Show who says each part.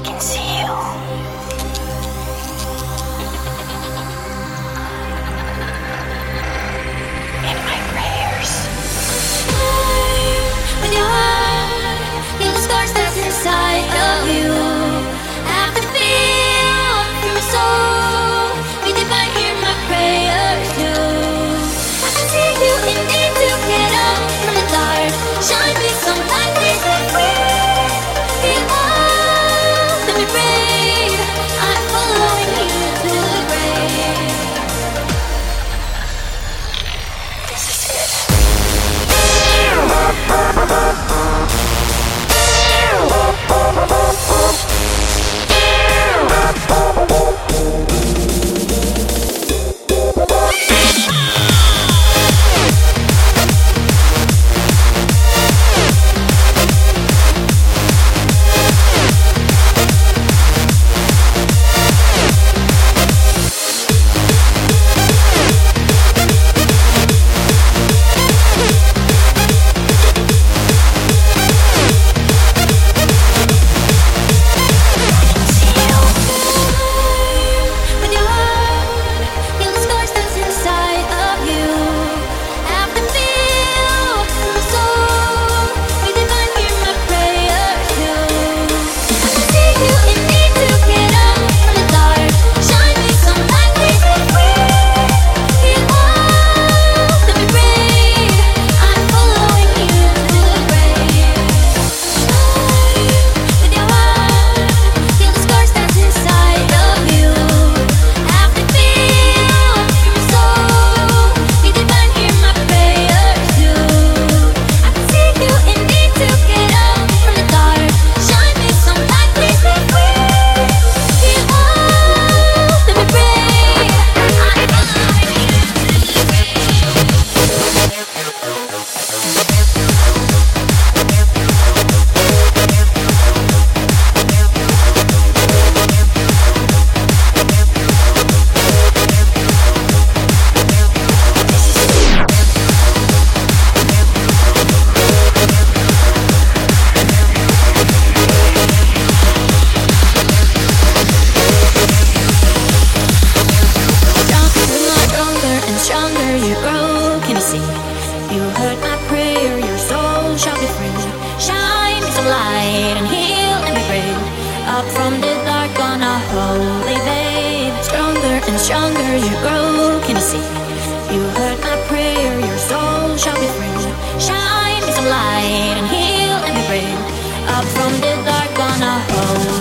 Speaker 1: I can see you.
Speaker 2: up from the dark on a holy babe. Stronger and stronger you grow. Can you see? You heard my prayer. Your soul shall be free. Shine as a light and heal and be brave. Up from the dark on a holy.